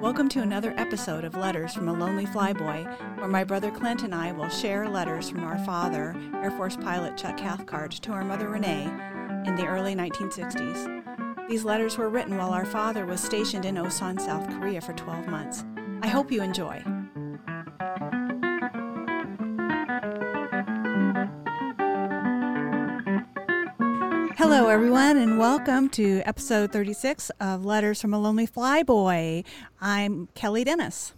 Welcome to another episode of Letters from a Lonely Flyboy, where my brother Clint and I will share letters from our father, Air Force pilot Chuck Cathcart, to our mother Renee in the early 1960s. These letters were written while our father was stationed in Osan, South Korea for 12 months. I hope you enjoy. Hello, mm-hmm. everyone, and welcome to episode 36 of Letters from a Lonely Flyboy. I'm Kelly Dennis.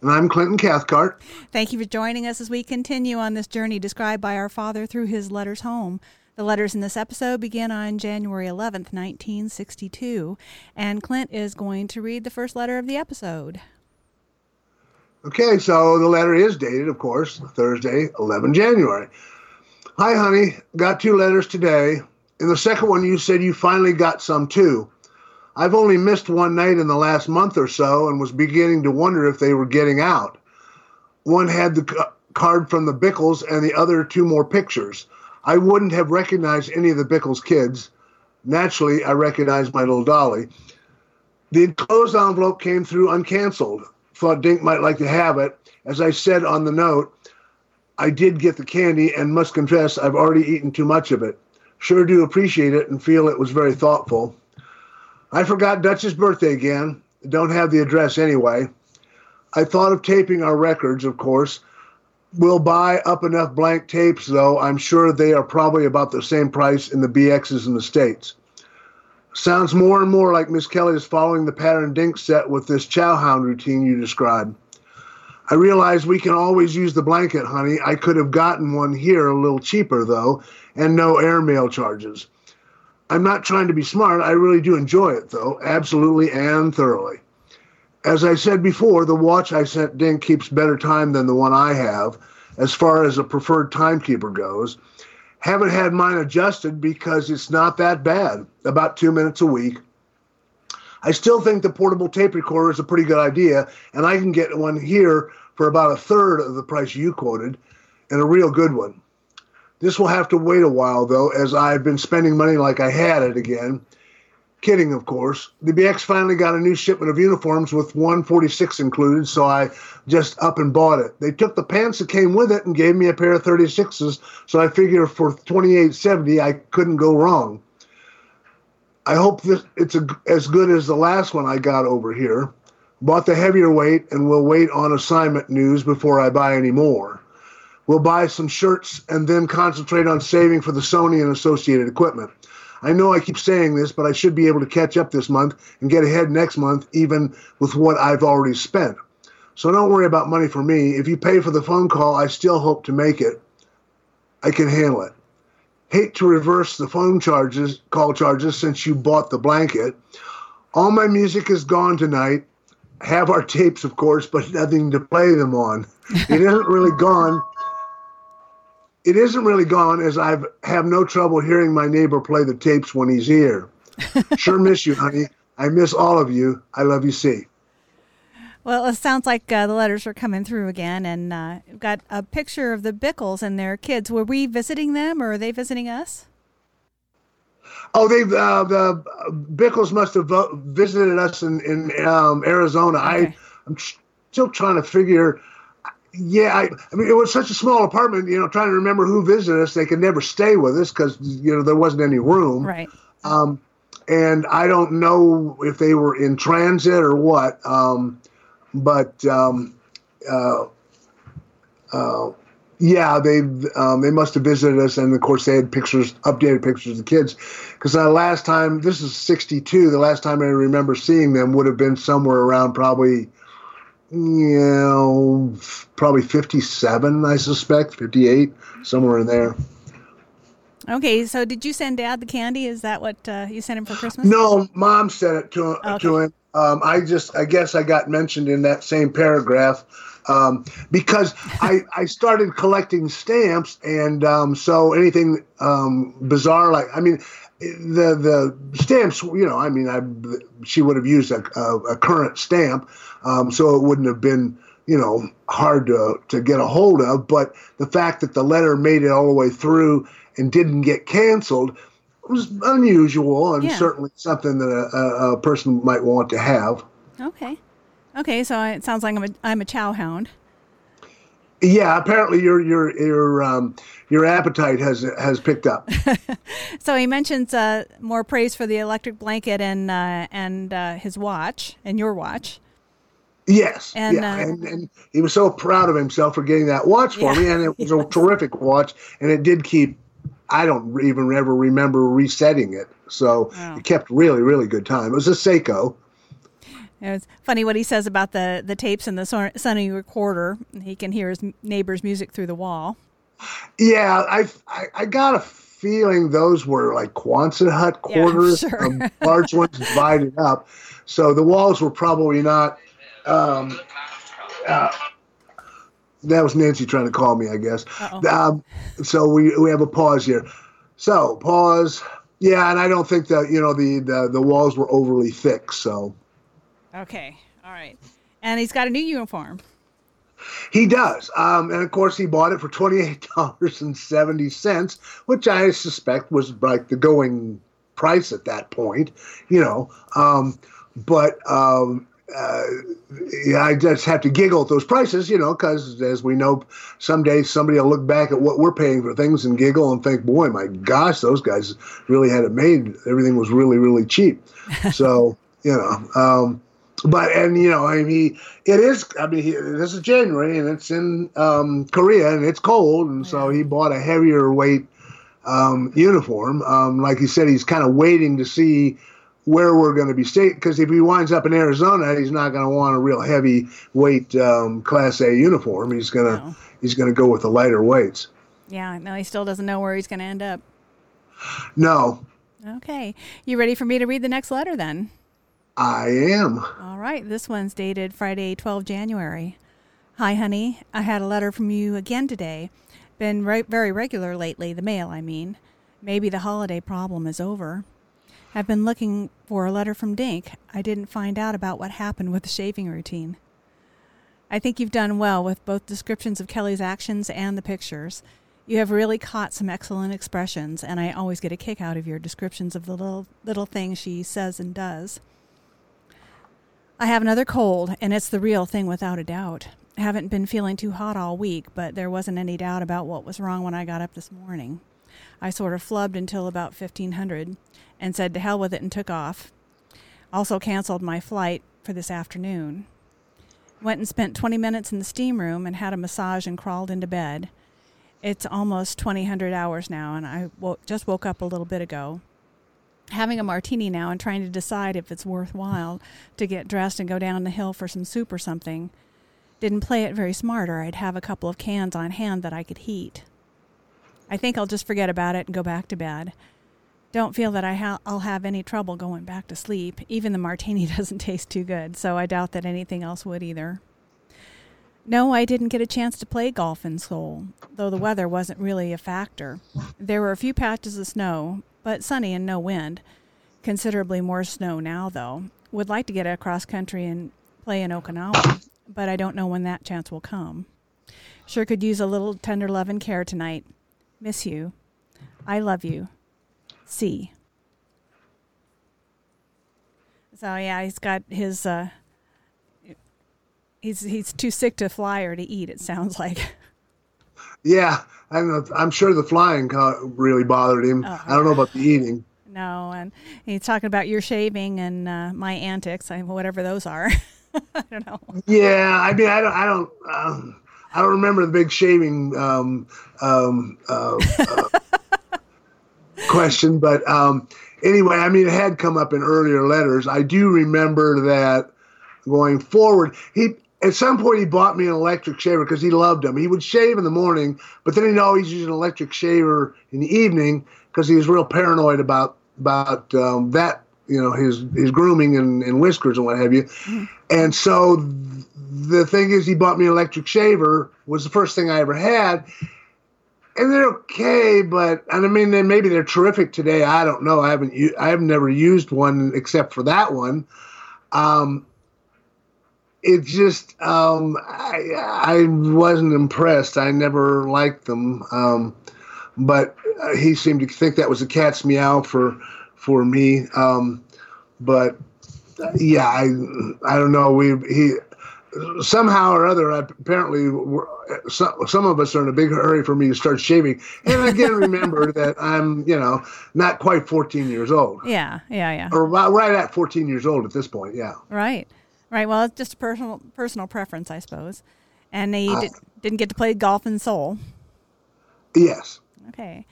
And I'm Clinton Cathcart. Thank you for joining us as we continue on this journey described by our father through his letters home. The letters in this episode begin on January 11th, 1962, and Clint is going to read the first letter of the episode. Okay, so the letter is dated, of course, Thursday, 11 January. Hi, honey. Got two letters today. In the second one, you said you finally got some too. I've only missed one night in the last month or so and was beginning to wonder if they were getting out. One had the card from the Bickles and the other two more pictures. I wouldn't have recognized any of the Bickles kids. Naturally, I recognized my little Dolly. The enclosed envelope came through uncanceled. Thought Dink might like to have it. As I said on the note, I did get the candy and must confess I've already eaten too much of it. Sure do appreciate it and feel it was very thoughtful. I forgot Dutch's birthday again. Don't have the address anyway. I thought of taping our records, of course. We'll buy up enough blank tapes, though. I'm sure they are probably about the same price in the BXs in the States. Sounds more and more like Miss Kelly is following the pattern Dink set with this chowhound routine you described. I realize we can always use the blanket, honey. I could have gotten one here a little cheaper, though, and no airmail charges. I'm not trying to be smart. I really do enjoy it, though, absolutely and thoroughly. As I said before, the watch I sent Dink keeps better time than the one I have, as far as a preferred timekeeper goes. Haven't had mine adjusted because it's not that bad, about two minutes a week. I still think the portable tape recorder is a pretty good idea, and I can get one here for about a third of the price you quoted, and a real good one. This will have to wait a while, though, as I've been spending money like I had it again. Kidding, of course. The BX finally got a new shipment of uniforms with 146 included, so I just up and bought it. They took the pants that came with it and gave me a pair of 36s, so I figure for 28.70 I couldn't go wrong. I hope this it's a, as good as the last one I got over here. Bought the heavier weight and will wait on assignment news before I buy any more. We'll buy some shirts and then concentrate on saving for the Sony and associated equipment. I know I keep saying this, but I should be able to catch up this month and get ahead next month, even with what I've already spent. So don't worry about money for me. If you pay for the phone call, I still hope to make it. I can handle it. Hate to reverse the phone charges, call charges, since you bought the blanket. All my music is gone tonight. Have our tapes, of course, but nothing to play them on. It isn't really gone. It isn't really gone, as I have no trouble hearing my neighbor play the tapes when he's here. Sure miss you, honey. I miss all of you. I love you, C. Well, it sounds like uh, the letters are coming through again, and uh, we've got a picture of the Bickles and their kids. Were we visiting them, or are they visiting us? Oh, they uh, the Bickles must have visited us in in um, Arizona. Okay. I I'm still trying to figure. Yeah, I, I, mean, it was such a small apartment. You know, trying to remember who visited us. They could never stay with us because you know there wasn't any room. Right. Um, and I don't know if they were in transit or what. Um, but um, uh, uh, yeah, they um, they must have visited us, and of course they had pictures, updated pictures of the kids. Because the last time, this is '62. The last time I remember seeing them would have been somewhere around probably, you know, probably '57. I suspect '58, somewhere in there. Okay, so did you send Dad the candy? Is that what uh, you sent him for Christmas? No, Mom sent it to okay. to him. Um, I just, I guess I got mentioned in that same paragraph um, because I, I started collecting stamps, and um, so anything um, bizarre, like I mean, the the stamps, you know, I mean, I she would have used a, a, a current stamp, um, so it wouldn't have been you know hard to to get a hold of. But the fact that the letter made it all the way through and didn't get canceled was unusual and yeah. certainly something that a, a, person might want to have. Okay. Okay, so it sounds like I'm a I'm a chow hound. Yeah, apparently your your your um, your appetite has has picked up. so he mentions uh, more praise for the electric blanket and uh, and uh, his watch and your watch. Yes, and, yeah, uh, and, and he was so proud of himself for getting that watch for yeah, me, and it was a terrific watch, and it did keep. I don't even ever remember resetting it, so oh. it kept really really good time. It was a Seiko. It was funny what he says about the, the tapes and the Sony recorder. He can hear his neighbor's music through the wall. Yeah, I, I, I got a feeling those were like Quonset hut quarters, yeah, sure. large ones divided up. So the walls were probably not. Um, uh, that was Nancy trying to call me, I guess. Um, so we we have a pause here. So pause. Yeah, and I don't think that you know the, the the walls were overly thick. So Okay. All right. And he's got a new uniform. He does. Um, and of course, he bought it for $28.70, which I suspect was like the going price at that point, you know. Um, but um, uh, I just have to giggle at those prices, you know, because as we know, someday somebody will look back at what we're paying for things and giggle and think, boy, my gosh, those guys really had it made. Everything was really, really cheap. So, you know. Um, but and you know, I mean, it is. I mean, he, this is January and it's in um, Korea and it's cold, and yeah. so he bought a heavier weight um, uniform. Um, like he said, he's kind of waiting to see where we're going to be state because if he winds up in Arizona, he's not going to want a real heavy weight um, Class A uniform. He's gonna no. he's gonna go with the lighter weights. Yeah, no, he still doesn't know where he's going to end up. No. Okay, you ready for me to read the next letter then? I am. All right. This one's dated Friday, 12 January. Hi, honey. I had a letter from you again today. Been re- very regular lately, the mail, I mean. Maybe the holiday problem is over. I've been looking for a letter from Dink. I didn't find out about what happened with the shaving routine. I think you've done well with both descriptions of Kelly's actions and the pictures. You have really caught some excellent expressions, and I always get a kick out of your descriptions of the little little things she says and does. I have another cold, and it's the real thing without a doubt. I haven't been feeling too hot all week, but there wasn't any doubt about what was wrong when I got up this morning. I sort of flubbed until about 1500 and said to hell with it and took off. Also canceled my flight for this afternoon. Went and spent 20 minutes in the steam room and had a massage and crawled into bed. It's almost 2000 hours now, and I just woke up a little bit ago having a martini now and trying to decide if it's worthwhile to get dressed and go down the hill for some soup or something. Didn't play it very smart, or I'd have a couple of cans on hand that I could heat. I think I'll just forget about it and go back to bed. Don't feel that I ha- I'll have any trouble going back to sleep. Even the martini doesn't taste too good, so I doubt that anything else would either. No, I didn't get a chance to play golf in Seoul, though the weather wasn't really a factor. There were a few patches of snow, but sunny and no wind. Considerably more snow now, though. Would like to get across country and play in Okinawa, but I don't know when that chance will come. Sure could use a little tender love and care tonight. Miss you. I love you. C. So yeah, he's got his. Uh, he's he's too sick to fly or to eat. It sounds like. Yeah, I'm, I'm sure the flying really bothered him. Oh, I don't know about the eating. No, and he's talking about your shaving and uh, my antics, whatever those are. I don't know. Yeah, I mean, I don't, I don't, um, I don't remember the big shaving um, um, uh, uh, question, but um, anyway, I mean, it had come up in earlier letters. I do remember that going forward, he at some point he bought me an electric shaver because he loved them. He would shave in the morning, but then he'd always use an electric shaver in the evening because he was real paranoid about about um, that, you know, his his grooming and, and whiskers and what have you. Mm-hmm. And so the thing is, he bought me an electric shaver. Was the first thing I ever had. And they're okay, but and I mean, then maybe they're terrific today. I don't know. I haven't. I have never used one except for that one. Um, it just um, I, I wasn't impressed. I never liked them, um, but he seemed to think that was a cat's meow for for me. Um, but yeah, I I don't know. We he somehow or other apparently some, some of us are in a big hurry for me to start shaving. And again remember that i'm you know not quite 14 years old. Yeah yeah yeah. Or right at 14 years old at this point yeah. Right right. Well it's just a personal personal preference i suppose. And you uh, did, didn't get to play golf in seoul. Yes. Okay.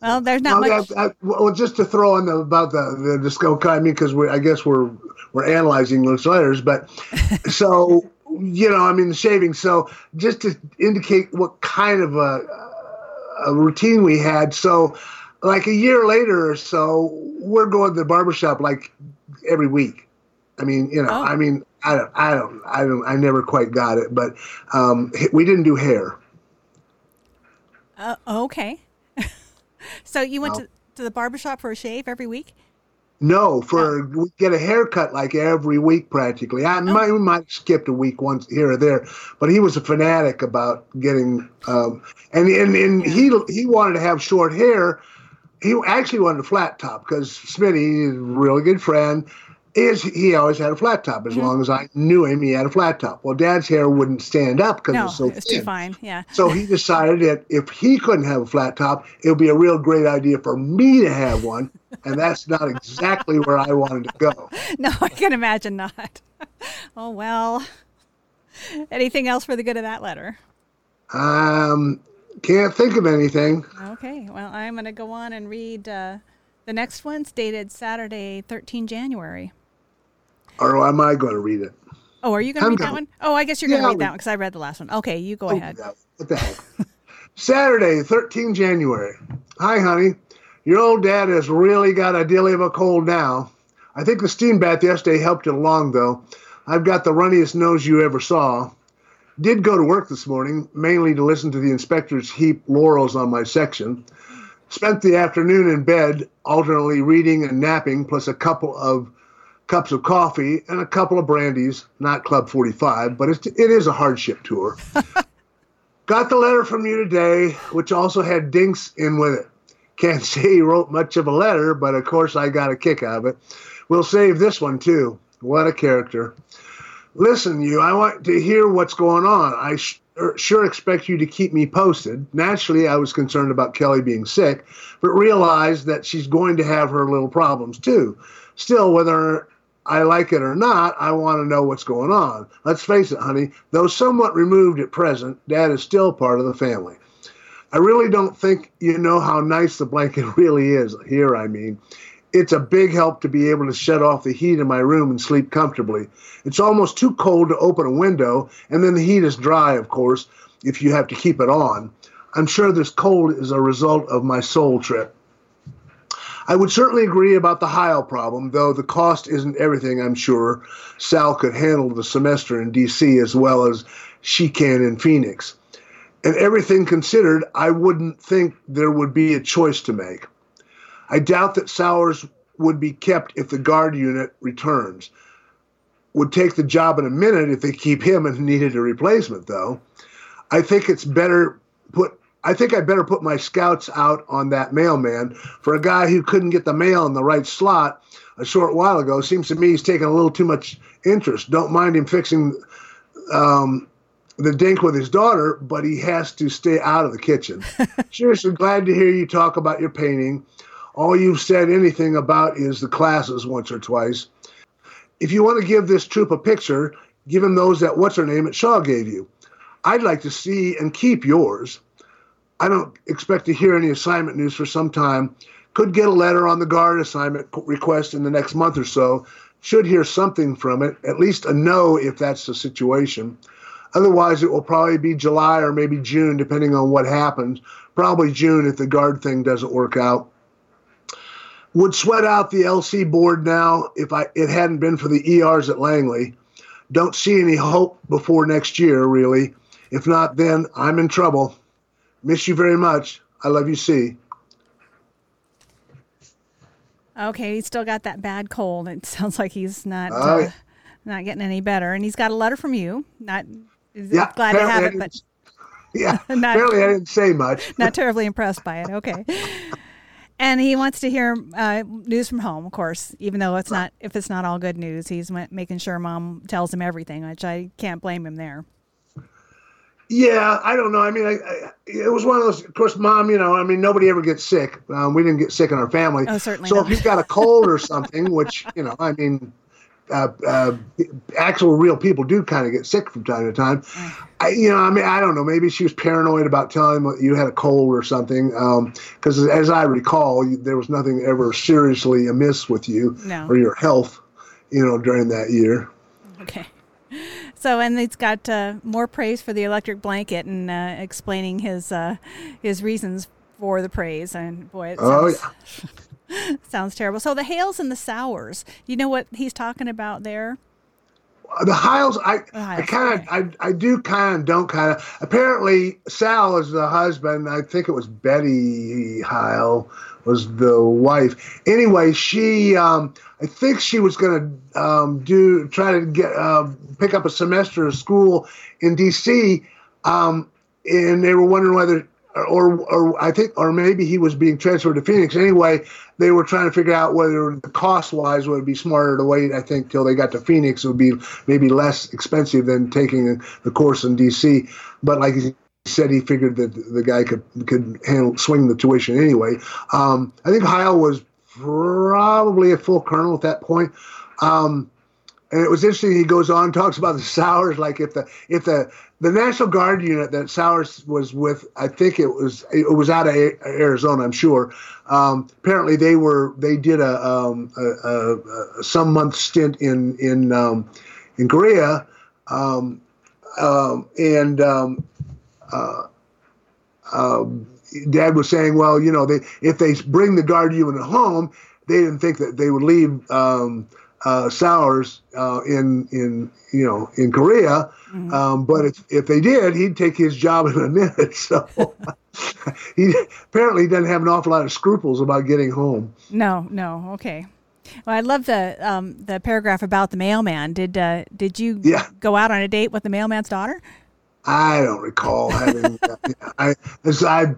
Well, there's not well, much. I, I, well, just to throw in the, about the the disco. I mean, because we I guess we're we're analyzing those letters, but so you know, I mean, the shaving. So just to indicate what kind of a, a routine we had. So, like a year later or so, we're going to the barbershop like every week. I mean, you know, oh. I mean, I don't, I don't, I don't, I never quite got it, but um, we didn't do hair. Uh, okay. so you went to, to the barbershop for a shave every week? No, for oh. we get a haircut like every week practically. I oh. might, we might have skipped a week once here or there, but he was a fanatic about getting um, and and, and he he wanted to have short hair. He actually wanted a flat top because Smitty is a really good friend is he always had a flat top. As mm-hmm. long as I knew him, he had a flat top. Well, Dad's hair wouldn't stand up because no, it was so it was thin. too fine. Yeah. So he decided that if he couldn't have a flat top, it would be a real great idea for me to have one, and that's not exactly where I wanted to go. No, I can imagine not. Oh well. Anything else for the good of that letter? Um, can't think of anything. Okay. Well, I'm going to go on and read. Uh, the next one's dated Saturday, 13 January or am I going to read it? Oh, are you going to read that one? Oh, I guess you're going to read that one because I read the last one. Okay, you go oh, ahead. Yeah. What the heck? Saturday, 13 January. Hi, honey. Your old dad has really got a deal of a cold now. I think the steam bath yesterday helped it along, though. I've got the runniest nose you ever saw. Did go to work this morning, mainly to listen to the inspectors heap laurels on my section. Spent the afternoon in bed, alternately reading and napping, plus a couple of cups of coffee, and a couple of brandies. Not Club 45, but it's, it is a hardship tour. Got the letter from you today, which also had dinks in with it. Can't say he wrote much of a letter, but of course I got a kick out of it. We'll save this one too. What a character. Listen, you, I want to hear what's going on. I sh- er, sure expect you to keep me posted. Naturally, I was concerned about Kelly being sick, but realized that she's going to have her little problems too. Still, whether I like it or not, I want to know what's going on. Let's face it, honey, though somewhat removed at present, Dad is still part of the family. I really don't think you know how nice the blanket really is. Here, I mean. It's a big help to be able to shut off the heat in my room and sleep comfortably. It's almost too cold to open a window, and then the heat is dry, of course, if you have to keep it on. I'm sure this cold is a result of my Seoul trip. I would certainly agree about the Heil problem, though the cost isn't everything, I'm sure. Sal could handle the semester in D.C. as well as she can in Phoenix. And everything considered, I wouldn't think there would be a choice to make. I doubt that Sowers would be kept if the guard unit returns. Would take the job in a minute if they keep him and needed a replacement, though. I think it's better put I think I better put my scouts out on that mailman for a guy who couldn't get the mail in the right slot a short while ago. Seems to me he's taking a little too much interest. Don't mind him fixing um, the dink with his daughter, but he has to stay out of the kitchen. Seriously, glad to hear you talk about your painting. All you've said anything about is the classes once or twice. If you want to give this troop a picture, give him those that what's her name at Shaw gave you. I'd like to see and keep yours. I don't expect to hear any assignment news for some time. Could get a letter on the guard assignment request in the next month or so. Should hear something from it, at least a no if that's the situation. Otherwise, it will probably be July or maybe June, depending on what happens. Probably June if the guard thing doesn't work out. Would sweat out the LC board now if I it hadn't been for the ERs at Langley. Don't see any hope before next year, really. If not, then I'm in trouble. Miss you very much. I love you, C. Okay, he's still got that bad cold. It sounds like he's not uh, uh, not getting any better. And he's got a letter from you. Not yeah, glad to have it, but yeah, not, apparently I didn't say much. not terribly impressed by it. Okay. And he wants to hear uh, news from home, of course, even though it's not if it's not all good news. He's making sure mom tells him everything, which I can't blame him there. Yeah, I don't know. I mean, I, I, it was one of those. Of course, mom. You know, I mean, nobody ever gets sick. Um, we didn't get sick in our family. Oh, certainly. So not. if you've got a cold or something, which you know, I mean, uh, uh, actual real people do kind of get sick from time to time. I, you know, I mean, I don't know. Maybe she was paranoid about telling him you had a cold or something. Because um, as I recall, there was nothing ever seriously amiss with you no. or your health. You know, during that year. Okay. So, and it's got uh, more praise for the electric blanket and uh, explaining his uh, his reasons for the praise. And boy, it sounds, oh, yeah. sounds terrible. So, the Hales and the Sours, you know what he's talking about there? the Hiles, I, I kind of, I, I do kind of, don't kind of. Apparently, Sal is the husband. I think it was Betty Heil was the wife. Anyway, she, um, I think she was going to um, do try to get uh, pick up a semester of school in D.C. Um, and they were wondering whether or or I think or maybe he was being transferred to Phoenix. Anyway, they were trying to figure out whether the cost wise would be smarter to wait. I think till they got to Phoenix, it would be maybe less expensive than taking the course in D.C. But like said, he figured that the guy could could handle swing the tuition anyway. Um, I think Heil was probably a full colonel at that point. Um, and it was interesting. He goes on talks about the Sowers, like if the if the the National Guard unit that Sowers was with, I think it was it was out of Arizona, I'm sure. Um, apparently, they were they did a, um, a, a, a some month stint in in um, in Korea, um, um, um, uh, Dad was saying, well, you know, they if they bring the Guard unit home, they didn't think that they would leave. Uh, Sours uh, in in you know in Korea, mm-hmm. um, but if if they did, he'd take his job in a minute. So he apparently doesn't have an awful lot of scruples about getting home. No, no, okay. Well, I love the um, the paragraph about the mailman. Did uh, did you yeah. go out on a date with the mailman's daughter? I don't recall having. I, I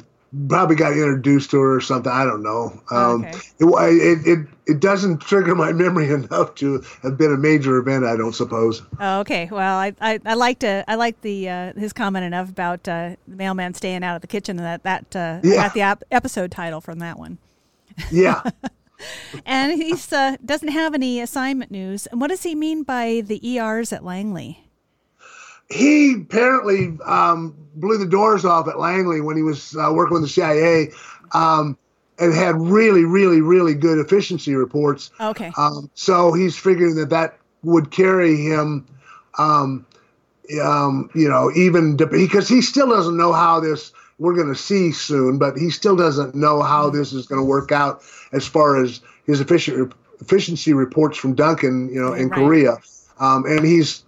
probably got introduced to her or something. I don't know. Um, okay. it, it, it doesn't trigger my memory enough to have been a major event. I don't suppose. Oh, okay. Well, I I, I liked uh, I liked the uh, his comment enough about uh, the mailman staying out of the kitchen And that that uh, yeah. I got the ap- episode title from that one. Yeah. and he uh, doesn't have any assignment news. And what does he mean by the ERs at Langley? He apparently um, blew the doors off at Langley when he was uh, working with the CIA, um, and had really, really, really good efficiency reports. Okay. Um, so he's figuring that that would carry him, um, um, you know, even because he still doesn't know how this. We're going to see soon, but he still doesn't know how this is going to work out as far as his efficient, efficiency reports from Duncan, you know, in right. Korea. Um, and he's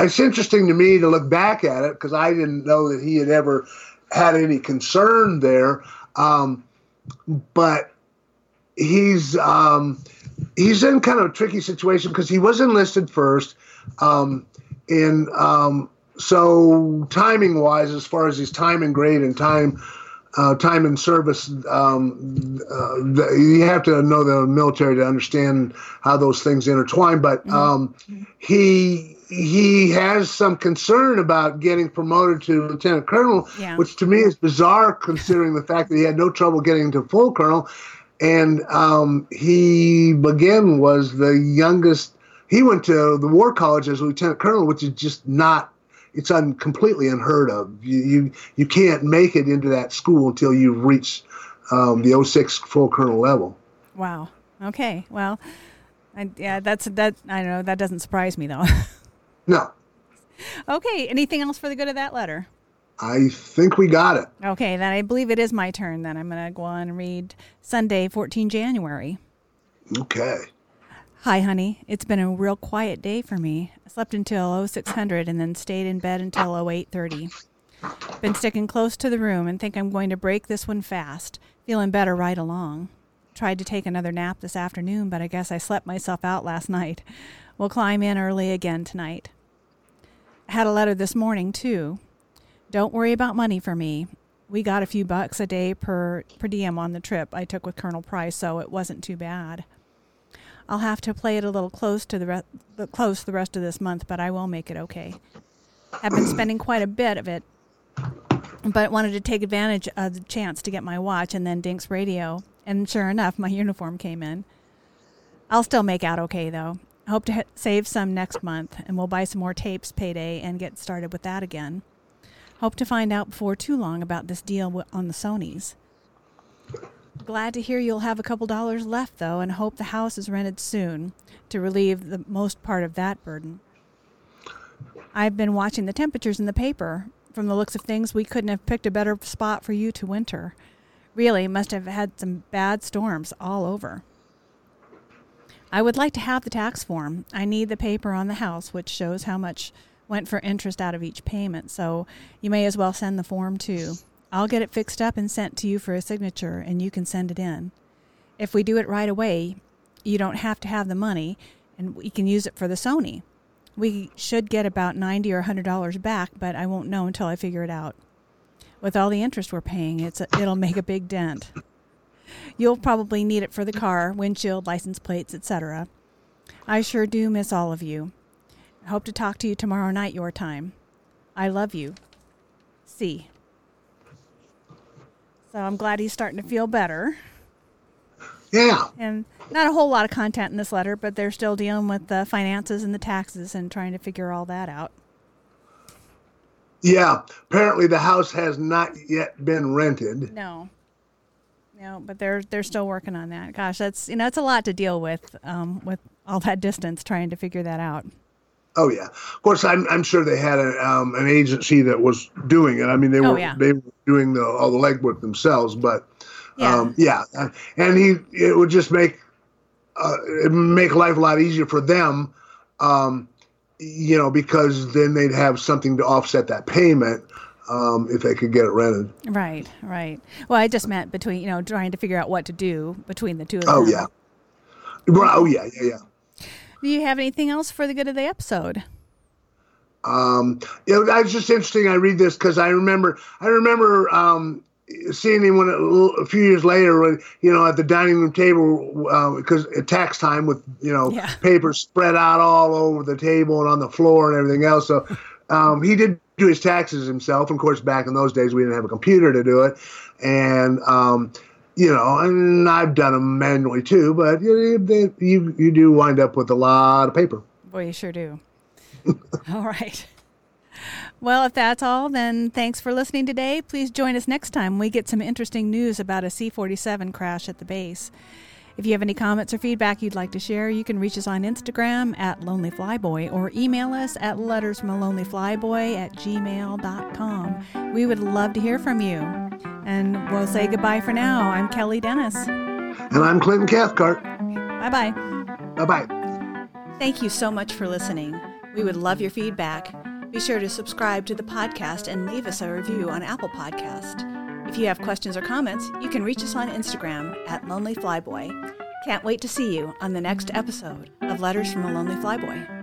it's interesting to me to look back at it because I didn't know that he had ever had any concern there. Um, but he's um, he's in kind of a tricky situation because he was enlisted first, um, and um, so timing wise, as far as his time and grade and time. Uh, time in service, um, uh, the, you have to know the military to understand how those things intertwine. But um, he he has some concern about getting promoted to lieutenant colonel, yeah. which to me is bizarre considering the fact that he had no trouble getting to full colonel. And um, he, again, was the youngest. He went to the War College as lieutenant colonel, which is just not. It's un, completely unheard of. You, you you can't make it into that school until you've reached um, the 06 full colonel level. Wow. Okay. Well, I, yeah, that's that. I don't know. That doesn't surprise me though. No. Okay. Anything else for the good of that letter? I think we got it. Okay, then I believe it is my turn. Then I'm going to go on and read Sunday, 14 January. Okay. Hi, honey. It's been a real quiet day for me. I slept until 0600 and then stayed in bed until 0830. Been sticking close to the room and think I'm going to break this one fast. Feeling better right along. Tried to take another nap this afternoon, but I guess I slept myself out last night. We'll climb in early again tonight. I had a letter this morning, too. Don't worry about money for me. we got a few bucks a day per per diem on the trip I took with Colonel Price, so it wasn't too bad. I'll have to play it a little close to the re- close the rest of this month, but I will make it okay. I've been spending quite a bit of it, but wanted to take advantage of the chance to get my watch and then Dink's radio. And sure enough, my uniform came in. I'll still make out okay though. Hope to ha- save some next month, and we'll buy some more tapes payday and get started with that again. Hope to find out before too long about this deal on the Sonys. Glad to hear you'll have a couple dollars left, though, and hope the house is rented soon to relieve the most part of that burden. I've been watching the temperatures in the paper. From the looks of things, we couldn't have picked a better spot for you to winter. Really, must have had some bad storms all over. I would like to have the tax form. I need the paper on the house, which shows how much went for interest out of each payment, so you may as well send the form too. I'll get it fixed up and sent to you for a signature, and you can send it in. If we do it right away, you don't have to have the money, and we can use it for the Sony. We should get about ninety or a hundred dollars back, but I won't know until I figure it out. With all the interest we're paying, it's a, it'll make a big dent. You'll probably need it for the car, windshield, license plates, etc. I sure do miss all of you. Hope to talk to you tomorrow night, your time. I love you. C. So I'm glad he's starting to feel better. Yeah. And not a whole lot of content in this letter, but they're still dealing with the finances and the taxes and trying to figure all that out. Yeah. Apparently, the house has not yet been rented. No. No, but they're they're still working on that. Gosh, that's you know it's a lot to deal with um, with all that distance trying to figure that out. Oh yeah, of course. I'm I'm sure they had a, um, an agency that was doing it. I mean, they Oh, were yeah. they were doing the all the legwork themselves. But Yeah. um, yeah, and he it would just make uh, it make life a lot easier for them. Um, you know, because then they'd have something to offset that payment um, if they could get it rented. Right, right. Well, I just meant between you know trying to figure out what to do between the two of Oh them. yeah, Right, oh yeah, yeah, yeah. Do you have anything else for the good of the episode? Um, you know, that's just interesting. I read this because I remember, I remember um, seeing him when a, a few years later, when you know, at the dining room table, because at tax time with you know Yeah. papers spread out all over the table and on the floor and everything else. So um, he did do his taxes himself. And of course, back in those days, we didn't have a computer to do it, and um, you know, and I've done them manually too. But you you you do wind up with a lot of paper. Boy, you sure do. all right. Well, if that's all, then thanks for listening today. Please join us next time we get some interesting news about a C 47 crash at the base. If you have any comments or feedback you'd like to share, you can reach us on Instagram at Lonely Flyboy or email us at lettersfromalonelyflyboy at gmail.com. We would love to hear from you. And we'll say goodbye for now. I'm Kelly Dennis. And I'm Clinton Cathcart. Bye bye. Bye bye. Thank you so much for listening. We would love your feedback. Be sure to subscribe to the podcast and leave us a review on Apple Podcast. If you have questions or comments, you can reach us on Instagram at Lonely Flyboy. Can't wait to see you on the next episode of Letters from a Lonely Flyboy.